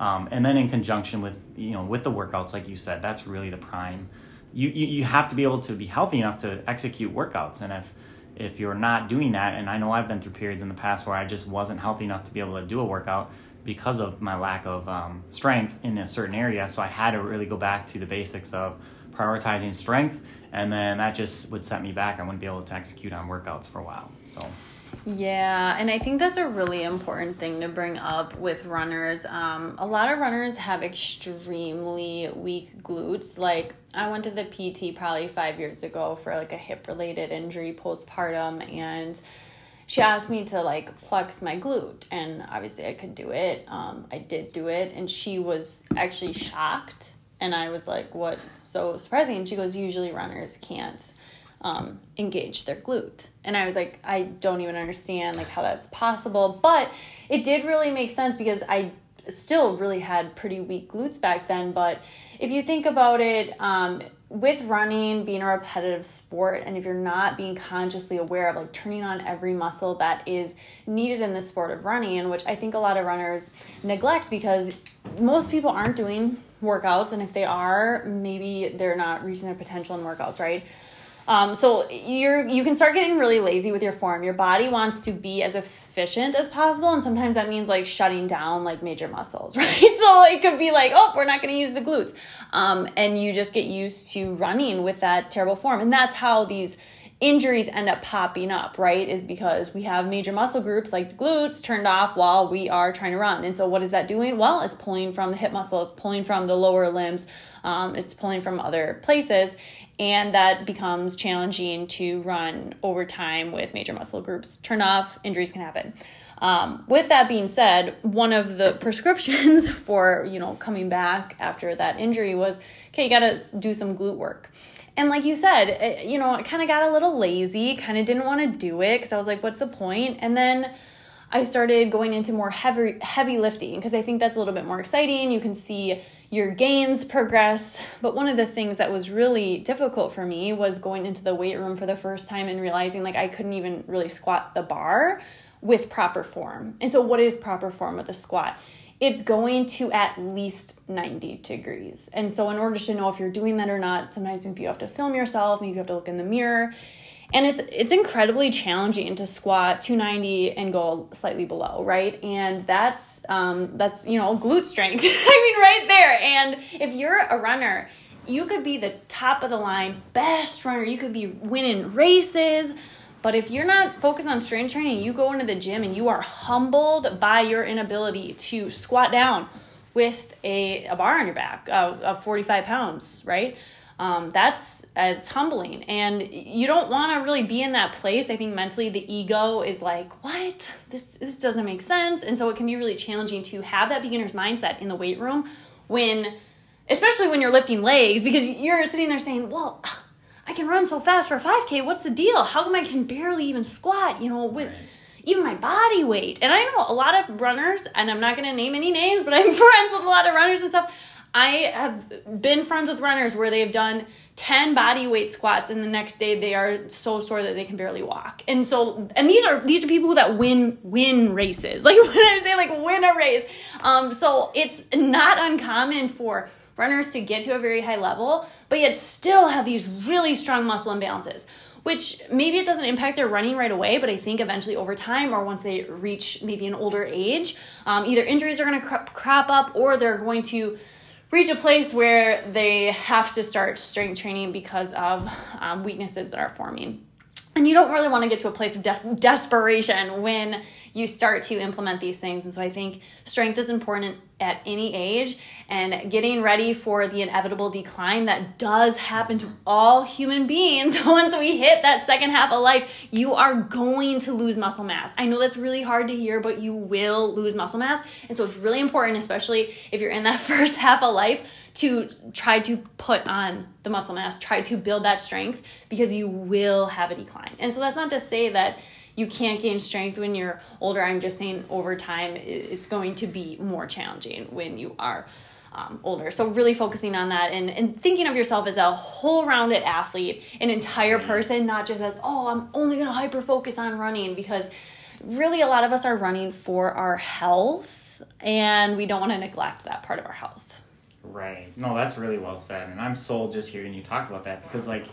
um, and then in conjunction with you know with the workouts, like you said, that's really the prime. You, you you have to be able to be healthy enough to execute workouts, and if if you're not doing that, and I know I've been through periods in the past where I just wasn't healthy enough to be able to do a workout because of my lack of um, strength in a certain area, so I had to really go back to the basics of prioritizing strength, and then that just would set me back. I wouldn't be able to execute on workouts for a while. So. Yeah, and I think that's a really important thing to bring up with runners. Um, a lot of runners have extremely weak glutes. Like, I went to the PT probably five years ago for like a hip related injury postpartum, and she asked me to like flex my glute, and obviously I could do it. Um, I did do it, and she was actually shocked. And I was like, "What? So surprising?" And she goes, "Usually runners can't." um, engage their glute. And I was like, I don't even understand like how that's possible. But it did really make sense because I still really had pretty weak glutes back then. But if you think about it, um, with running being a repetitive sport, and if you're not being consciously aware of like turning on every muscle that is needed in the sport of running, which I think a lot of runners neglect because most people aren't doing workouts, and if they are, maybe they're not reaching their potential in workouts, right? Um, so you're you can start getting really lazy with your form. Your body wants to be as efficient as possible, and sometimes that means like shutting down like major muscles, right? So it could be like, oh, we're not going to use the glutes, um, and you just get used to running with that terrible form, and that's how these injuries end up popping up, right? Is because we have major muscle groups like the glutes turned off while we are trying to run. And so, what is that doing? Well, it's pulling from the hip muscle, it's pulling from the lower limbs, um, it's pulling from other places and that becomes challenging to run over time with major muscle groups turn off injuries can happen um, with that being said one of the prescriptions for you know coming back after that injury was okay you gotta do some glute work and like you said it, you know i kind of got a little lazy kind of didn't want to do it because i was like what's the point? and then I started going into more heavy heavy lifting because I think that's a little bit more exciting. You can see your gains progress. But one of the things that was really difficult for me was going into the weight room for the first time and realizing like I couldn't even really squat the bar with proper form. And so what is proper form with a squat? It's going to at least 90 degrees. And so in order to know if you're doing that or not, sometimes maybe you have to film yourself, maybe you have to look in the mirror. And it's it's incredibly challenging to squat 290 and go slightly below right? And that's um, that's you know glute strength i mean right there. And if you're a runner you could be the top of the line best runner. You could be winning races but if you're not focused on strength training you go into the gym and you are humbled by your inability to squat down with a, a bar on your back of, of 45 pounds right? Um, that's it's humbling. And you don't want to really be in that place. I think mentally the ego is like what? This this doesn't make sense. And so it can be really challenging to have that beginner's mindset in the weight room when especially when you're lifting legs because you're sitting there saying well i can run so fast for a 5k what's the deal how come i can barely even squat you know with right. even my body weight and i know a lot of runners and i'm not going to name any names but i'm friends with a lot of runners and stuff I have been friends with runners where they've done 10 body weight squats and the next day they are so sore that they can barely walk. And so and these are these are people that win win races. Like when I say like win a race. Um so it's not uncommon for runners to get to a very high level, but yet still have these really strong muscle imbalances which maybe it doesn't impact their running right away, but I think eventually over time or once they reach maybe an older age, um, either injuries are going to crop up or they're going to reach a place where they have to start strength training because of um, weaknesses that are forming. And you don't really want to get to a place of des- desperation when you start to implement these things. And so I think strength is important at any age and getting ready for the inevitable decline that does happen to all human beings. Once we hit that second half of life, you are going to lose muscle mass. I know that's really hard to hear, but you will lose muscle mass. And so it's really important, especially if you're in that first half of life, to try to put on the muscle mass, try to build that strength because you will have a decline. And so that's not to say that you can't gain strength when you're older. I'm just saying over time, it's going to be more challenging when you are um, older. So really focusing on that and, and thinking of yourself as a whole rounded athlete, an entire person, not just as, oh, I'm only going to hyper focus on running because really a lot of us are running for our health and we don't want to neglect that part of our health. Right. No, that's really well said. And I'm sold just hearing you talk about that because like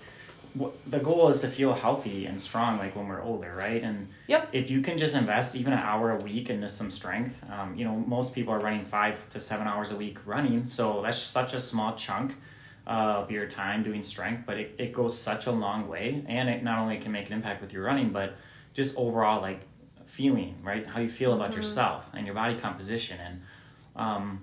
the goal is to feel healthy and strong like when we're older right and yep. if you can just invest even an hour a week into some strength um, you know most people are running five to seven hours a week running so that's such a small chunk of your time doing strength but it, it goes such a long way and it not only can make an impact with your running but just overall like feeling right how you feel about mm-hmm. yourself and your body composition and um,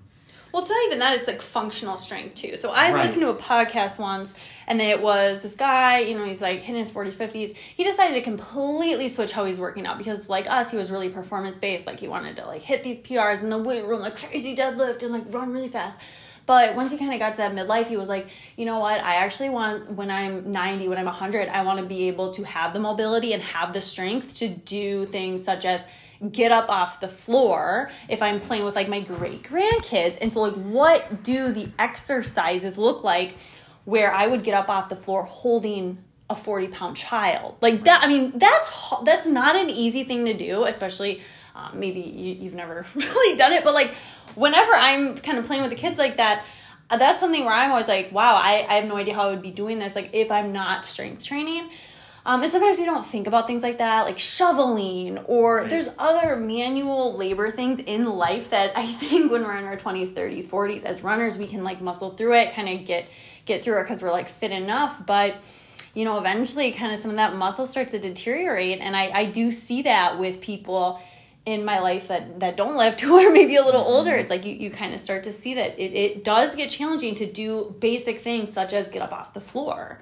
well, it's not even that; it's like functional strength too. So I right. listened to a podcast once, and it was this guy. You know, he's like in his forties, fifties. He decided to completely switch how he's working out because, like us, he was really performance based. Like he wanted to like hit these PRs in the weight room, like crazy deadlift, and like run really fast. But once he kind of got to that midlife, he was like, you know what? I actually want, when I'm 90, when I'm 100, I want to be able to have the mobility and have the strength to do things such as get up off the floor if I'm playing with like my great grandkids. And so, like, what do the exercises look like where I would get up off the floor holding a 40 pound child? Like that, I mean, that's that's not an easy thing to do, especially um, maybe you, you've never really done it, but like whenever I'm kind of playing with the kids like that, that's something where I'm always like, wow, I, I have no idea how I would be doing this. Like if I'm not strength training. Um, and sometimes we don't think about things like that, like shoveling, or right. there's other manual labor things in life that I think when we're in our 20s, 30s, 40s, as runners, we can like muscle through it, kind of get get through it because we're like fit enough. But you know, eventually, kind of some of that muscle starts to deteriorate, and I I do see that with people in my life that that don't lift who are maybe a little mm-hmm. older it's like you, you kind of start to see that it, it does get challenging to do basic things such as get up off the floor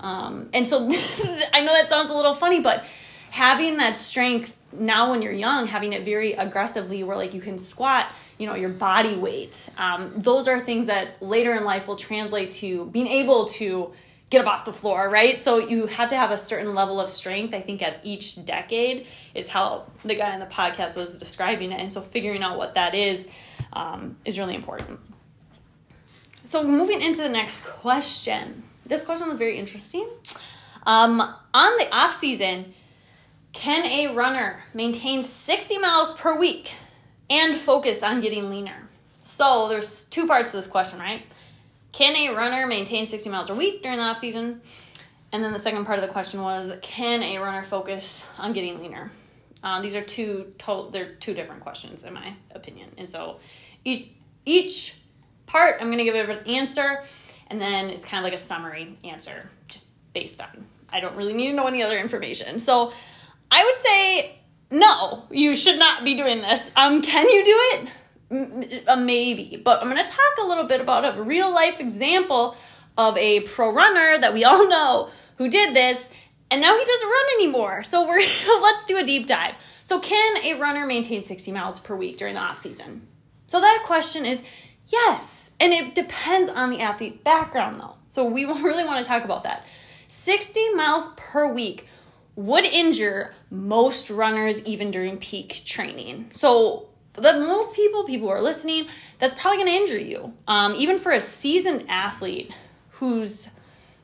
um, and so I know that sounds a little funny, but having that strength now when you're young, having it very aggressively where like you can squat, you know, your body weight, um, those are things that later in life will translate to being able to get up off the floor, right? So you have to have a certain level of strength. I think at each decade is how the guy on the podcast was describing it. And so figuring out what that is um, is really important. So moving into the next question this question was very interesting. Um, on the off season, can a runner maintain 60 miles per week and focus on getting leaner? So there's two parts to this question, right? Can a runner maintain 60 miles a week during the off season? And then the second part of the question was, can a runner focus on getting leaner? Um, these are two total. They're two different questions in my opinion. And so each each part, I'm going to give it an answer, and then it's kind of like a summary answer, just based on. I don't really need to know any other information. So I would say no, you should not be doing this. Um, can you do it? M- maybe, but I'm going to talk a little bit about a real life example of a pro runner that we all know who did this and now he doesn't run anymore. So we're let's do a deep dive. So can a runner maintain 60 miles per week during the off season? So that question is yes, and it depends on the athlete background though. So we really want to talk about that. 60 miles per week would injure most runners even during peak training. So the most people, people who are listening, that's probably going to injure you. Um, even for a seasoned athlete whose,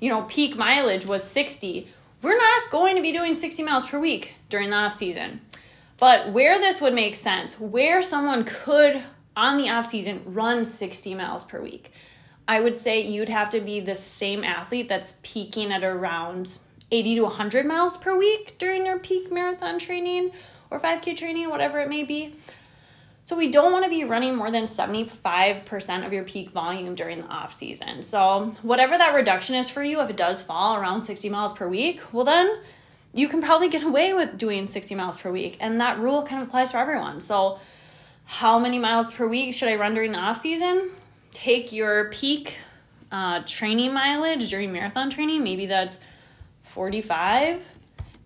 you know, peak mileage was 60, we're not going to be doing 60 miles per week during the off season. But where this would make sense, where someone could on the off season run 60 miles per week, I would say you'd have to be the same athlete that's peaking at around 80 to 100 miles per week during your peak marathon training or 5K training, whatever it may be. So we don't want to be running more than 75% of your peak volume during the off season. So whatever that reduction is for you, if it does fall around 60 miles per week, well then you can probably get away with doing 60 miles per week. And that rule kind of applies for everyone. So how many miles per week should I run during the off season? Take your peak uh, training mileage during marathon training. Maybe that's 45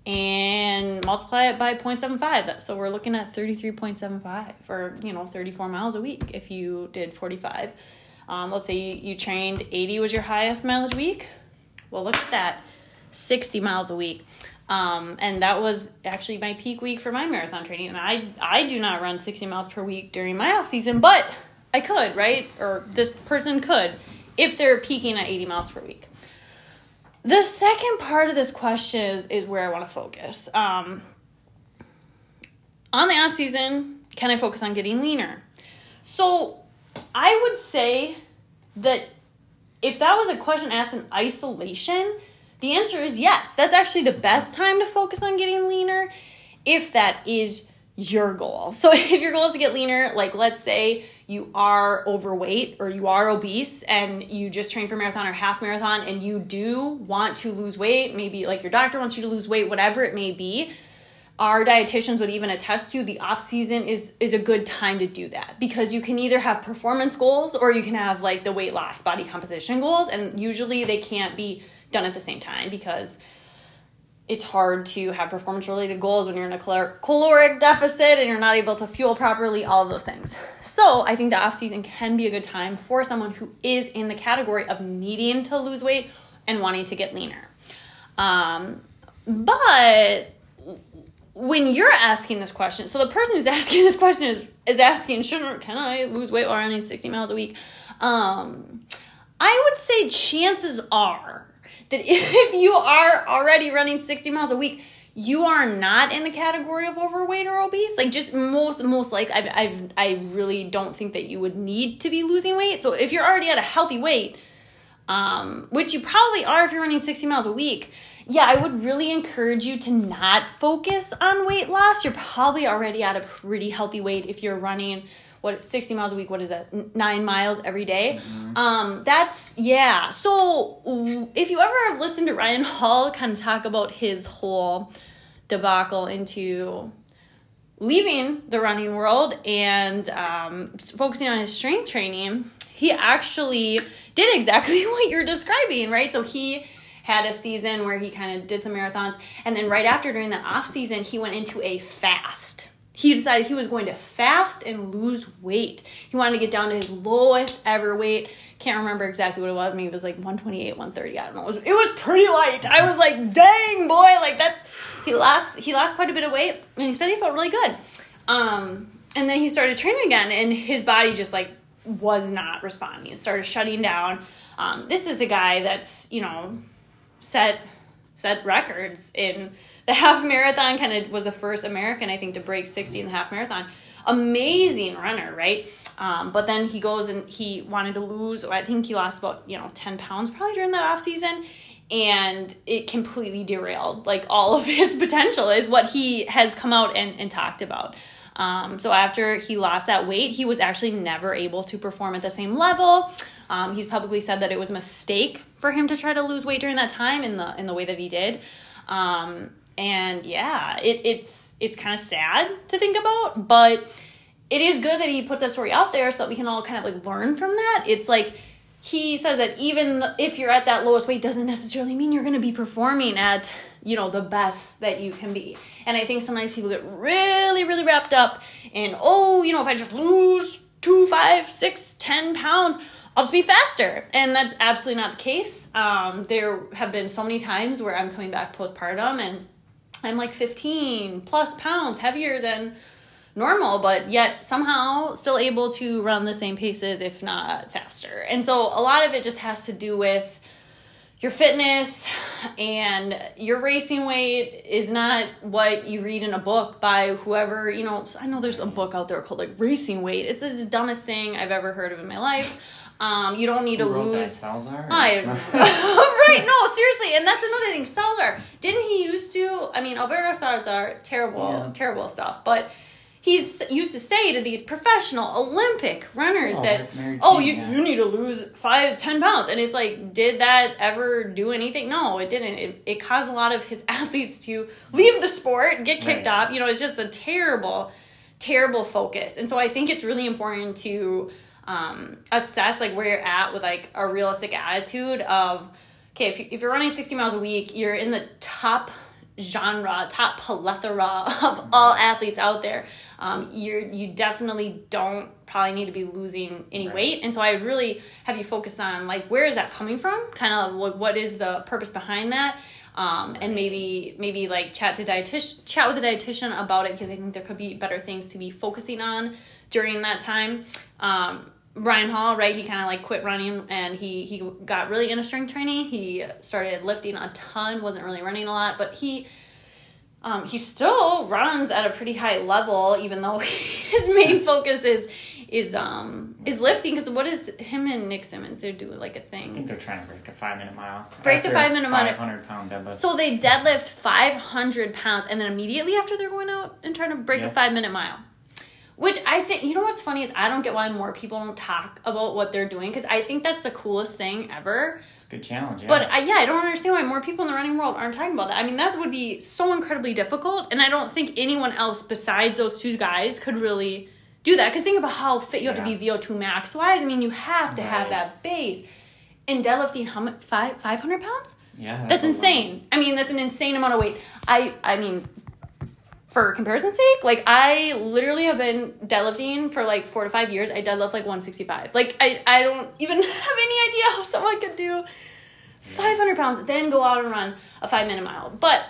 and multiply it by 0.75 so we're looking at 33.75 or you know 34 miles a week if you did 45 um, let's say you, you trained 80 was your highest mileage week well look at that 60 miles a week um, and that was actually my peak week for my marathon training and i i do not run 60 miles per week during my off season but i could right or this person could if they're peaking at 80 miles per week the second part of this question is, is where I want to focus. Um, on the off season, can I focus on getting leaner? So I would say that if that was a question asked in isolation, the answer is yes. That's actually the best time to focus on getting leaner if that is your goal. So if your goal is to get leaner, like let's say you are overweight or you are obese and you just train for marathon or half marathon and you do want to lose weight, maybe like your doctor wants you to lose weight, whatever it may be, our dietitians would even attest to the off season is is a good time to do that because you can either have performance goals or you can have like the weight loss body composition goals and usually they can't be done at the same time because it's hard to have performance related goals when you're in a caloric deficit and you're not able to fuel properly, all of those things. So, I think the off season can be a good time for someone who is in the category of needing to lose weight and wanting to get leaner. Um, but when you're asking this question, so the person who's asking this question is is asking, should can I lose weight while running 60 miles a week? Um, I would say chances are that if you are already running 60 miles a week, you are not in the category of overweight or obese. Like just most most like I I I really don't think that you would need to be losing weight. So if you're already at a healthy weight, um, which you probably are if you're running 60 miles a week, yeah, I would really encourage you to not focus on weight loss. You're probably already at a pretty healthy weight if you're running what 60 miles a week what is that nine miles every day? Mm-hmm. um that's yeah so if you ever have listened to ryan hall kind of talk about his whole debacle into leaving the running world and um, focusing on his strength training he actually did exactly what you're describing right so he had a season where he kind of did some marathons and then right after during the off season he went into a fast he decided he was going to fast and lose weight. He wanted to get down to his lowest ever weight. Can't remember exactly what it was. Maybe it was like 128, 130. I don't know. It was, it was pretty light. I was like, dang, boy. Like, that's, he lost, he lost quite a bit of weight and he said he felt really good. Um, and then he started training again and his body just like was not responding. It started shutting down. Um, this is a guy that's, you know, set set records in the half marathon kind of was the first american i think to break 60 in the half marathon. Amazing runner right? Um, but then he goes and he wanted to lose i think he lost about you know 10 pounds probably during that off season and it completely derailed like all of his potential is what he has come out and, and talked about um, so after he lost that weight he was actually never able to perform at the same level. Um, he's publicly said that it was a mistake for him to try to lose weight during that time in the in the way that he did. Um, and yeah it, it's it's kind of sad to think about but it is good that he puts that story out there so that we can all kind of like learn from that. It's like he says that even if you're at that lowest weight doesn't necessarily mean you're going to be performing at you know the best that you can be. And i think sometimes people get really really wrapped up in oh you know if i just lose two five six ten pounds i'll just be faster. And that's absolutely not the case. Um, there have been so many times where i'm coming back postpartum and i'm like 15 plus pounds heavier than normal, but yet somehow still able to run the same paces, if not faster. And so a lot of it just has to do with your fitness and your racing weight is not what you read in a book by whoever, you know, I know there's a book out there called like racing weight. It's the dumbest thing I've ever heard of in my life. Um, you don't need Who to wrote that, lose. Salazar? I right, no, seriously. And that's another thing. Salazar, didn't he used to? I mean, Alberto Salazar, terrible, Yeah. terrible stuff. But he's used to say to these professional Olympic runners Oh, that, oh, you, yeah. you need to lose five, ten pounds. And it's like, did that ever do anything? No, it didn't. It, it caused a lot of his athletes to leave the sport, get kicked Right. off. You know, it's just a terrible, terrible focus. And so I think it's really important to um, assess like where you're at with like a realistic attitude of, okay, if, you, if you're running 60 miles a week, you're in the top genre, top plethora of all athletes out there. Um, you're you definitely don't probably need to be losing any Right. weight, and so I really have you focus on like where is that coming from? Kind of like what is the purpose behind that? Um, and maybe maybe like chat to dietitian chat with a dietitian about it because I think there could be better things to be focusing on during that time. Um, Ryan Hall, right? He kind of like quit running and he he got really into strength training. He started lifting a ton, wasn't really running a lot, but he um, he still runs at a pretty high level, even though his main focus is is um is lifting. Because what is him and Nick Symmonds? They're doing like a thing. I think they're trying to break a five minute mile. Break the five-minute mile. 500 pound deadlift. So they deadlift five hundred pounds, and then immediately after they're going out and trying to break a five minute mile. Which I think you know what's funny is I don't get why more people don't talk about what they're doing because I think that's the coolest thing ever. it's a good challenge. Yeah. But I, yeah, I don't understand why more people in the running world aren't talking about that. I mean, that would be so incredibly difficult, and I don't think anyone else besides those two guys could really do that. Because think about how fit you have to Yeah. be VO2 max wise. I mean, you have to have that base. And deadlifting, how much? Five five hundred pounds? yeah, That's lot. insane. I mean, that's an insane amount of weight. I I mean, for comparison's sake, like I literally have been deadlifting for like four to five years. I deadlift like one sixty five. Like I I don't even have any idea how someone could do five hundred pounds, then go out and run a five minute mile. But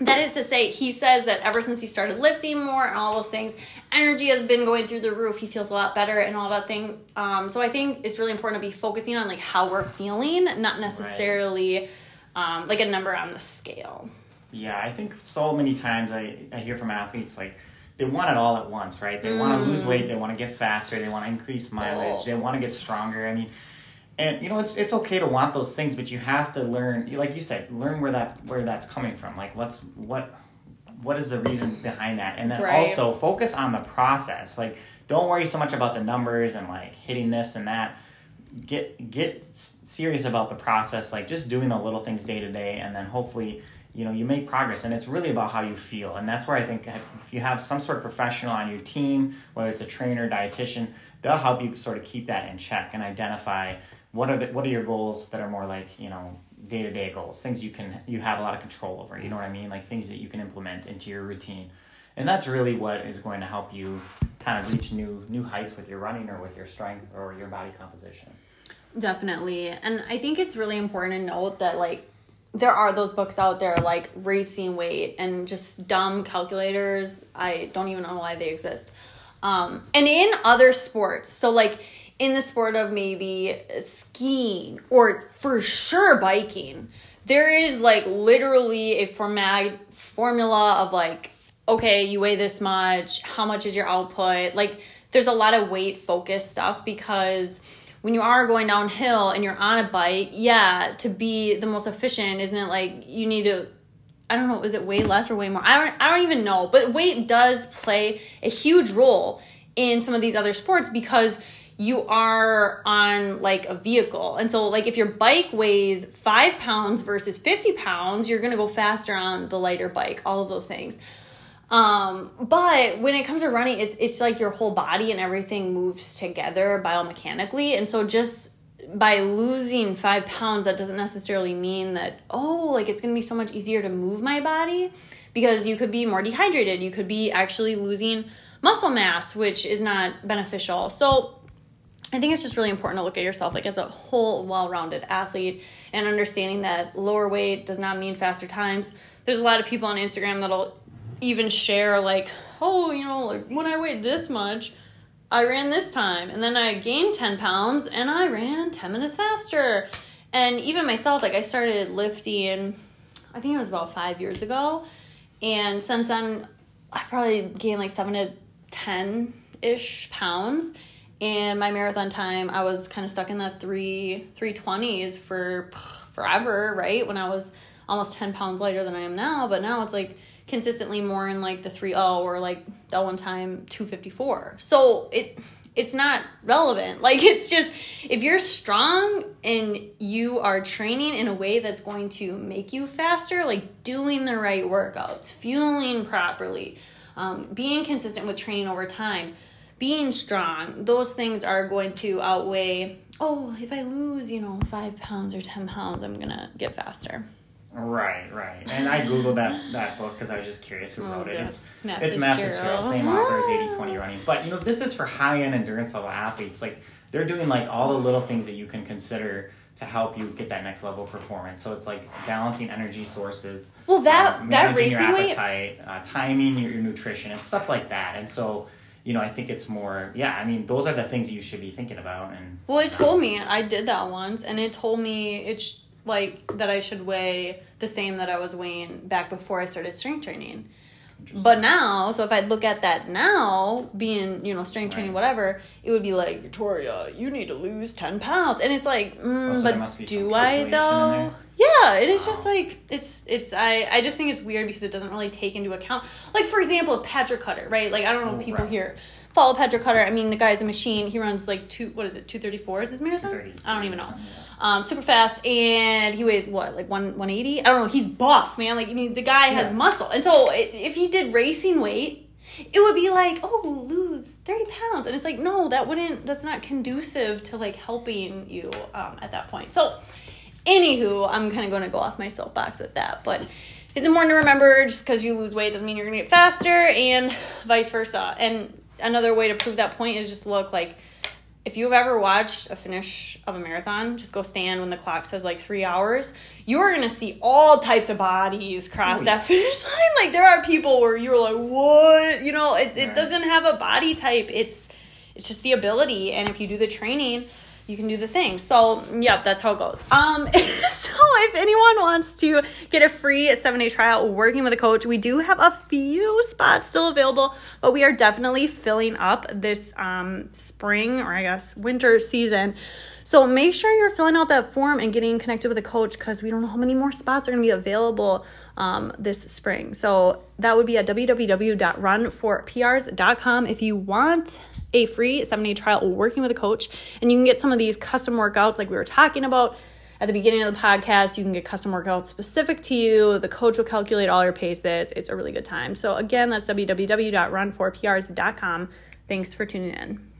that is to say, he says that ever since he started lifting more and all those things, energy has been going through the roof. He feels a lot better and all that thing. Um, so I think it's really important to be focusing on like how we're feeling, not necessarily um, like a number on the scale. Yeah, I think so many times I, I hear from athletes like they want it all at once, right? They want to lose weight, they want to get faster, they want to increase mileage, Oh, they want to get stronger. I mean, and you know it's it's okay to want those things, but you have to learn, like you said, learn where that where that's coming from. Like what's what what is the reason behind that, and then Right. also focus on the process. Like don't worry so much about the numbers and like hitting this and that. Get get s- serious about the process, like just doing the little things day to day, and then hopefully you know you make progress and it's really about how you feel. And that's where i think if you have some sort of professional on your team whether it's a trainer dietitian they'll help you sort of keep that in check and identify what are the what are your goals that are more like you know day-to-day goals things you can you have a lot of control over you know what i mean? Like things that you can implement into your routine. And that's really what is going to help you kind of reach new new heights with your running or with your strength or your body composition. Definitely. And I think it's really important to note that like there are those books out there like racing weight and just dumb calculators. I don't even know why they exist. Um, and in other sports, so like in the sport of maybe skiing or for sure biking, there is like literally a format formula of like okay, you weigh this much, how much is your output? Like there's a lot of weight focused stuff because when you are going downhill and you're on a bike, yeah, to be the most efficient, isn't it like you need to I don't know, is it way less or way more? I don't I don't even know. But weight does play a huge role in some of these other sports because you are on like a vehicle. And so like if your bike weighs five pounds versus 50 pounds, you're gonna go faster on the lighter bike, all of those things. Um, but when it comes to running, it's it's like your whole body and everything moves together biomechanically. And so just by losing five pounds, that doesn't necessarily mean that, oh, like it's gonna be so much easier to move my body because you could be more dehydrated. You could be actually losing muscle mass, which is not beneficial. So I think it's just really important to look at yourself like as a whole well-rounded athlete and understanding that lower weight does not mean faster times. There's a lot of people on Instagram that'll even share like, oh, you know, like when I weighed this much, I ran this time, and then I gained 10 pounds and I ran 10 minutes faster. And even myself, like I started lifting, I think it was about five years ago. And since then, I probably gained like seven to 10 ish pounds and my marathon time i was kind of stuck in the three 320s for forever right when i was almost 10 pounds lighter than i am now but now it's like consistently more in like the 3-0 or like that one time 254 so it it's not relevant like it's just if you're strong and you are training in a way that's going to make you faster like doing the right workouts fueling properly um, being consistent with training over time being strong, those things are going to outweigh, oh, if I lose, you know, five pounds or 10 pounds, I'm to get faster. Right, right. And I Googled that, that book because I was just curious who oh, wrote it. It's Matt it's Matt Fitzgerald, same author as 80 20 running. But, you know, this is for high end endurance level athletes. Like, they're doing like all the little things that you can consider to help you get that next level of performance. So it's like balancing energy sources. Well, that um, that racing your appetite, uh, timing your, your nutrition, and stuff like that. And so you know, I think it's more, yeah, I mean, those are the things you should be thinking about. And well, it told me I did that once, and it told me it's like that I should weigh the same that I was weighing back before I started strength training. But now, so if I look at that now, being you know strength training, right. whatever, it would be like Victoria, you need to lose ten pounds, and it's like, mm, oh, so but do I though? Yeah, it is wow. just like it's it's I I just think it's weird because it doesn't really take into account like for example Patrick Cutter right like I don't know if oh, people right. here follow Patrick Cutter. I mean the guy's a machine. He runs like two what is it two thirty four is his marathon? I don't even know. Um super fast and he weighs what like one one eighty? I don't know. He's buff man. Like I mean the guy has yeah. muscle. And so it, if he did racing weight it would be like oh lose 30 pounds. And it's like no that wouldn't that's not conducive to like helping you um, at that point. So Anywho, I'm kind of going to go off my soapbox with that, but it's important to remember just because you lose weight doesn't mean you're going to get faster, and vice versa. And another way to prove that point is just look like if you've ever watched a finish of a marathon, just go stand when the clock says like three hours. You are gonna see all types of bodies cross oh, that finish line. Like there are people where you're like, what? You know, it, it doesn't have a body type. It's it's just the ability, and if you do the training you can do the thing. So, yep, that's how it goes. Um, so if anyone wants to get a free seven day trial working with a coach, we do have a few spots still available, but we are definitely filling up this um, spring or I guess winter season. So make sure you're filling out that form and getting connected with a coach because we don't know how many more spots are going to be available um, this spring. So that would be at www.runforprs.com if you want a free seven day trial working with a coach. And you can get some of these custom workouts like we were talking about at the beginning of the podcast. You can get custom workouts specific to you. The coach will calculate all your paces. It's a really good time. So, again, that's www.runforprs.com. Thanks for tuning in.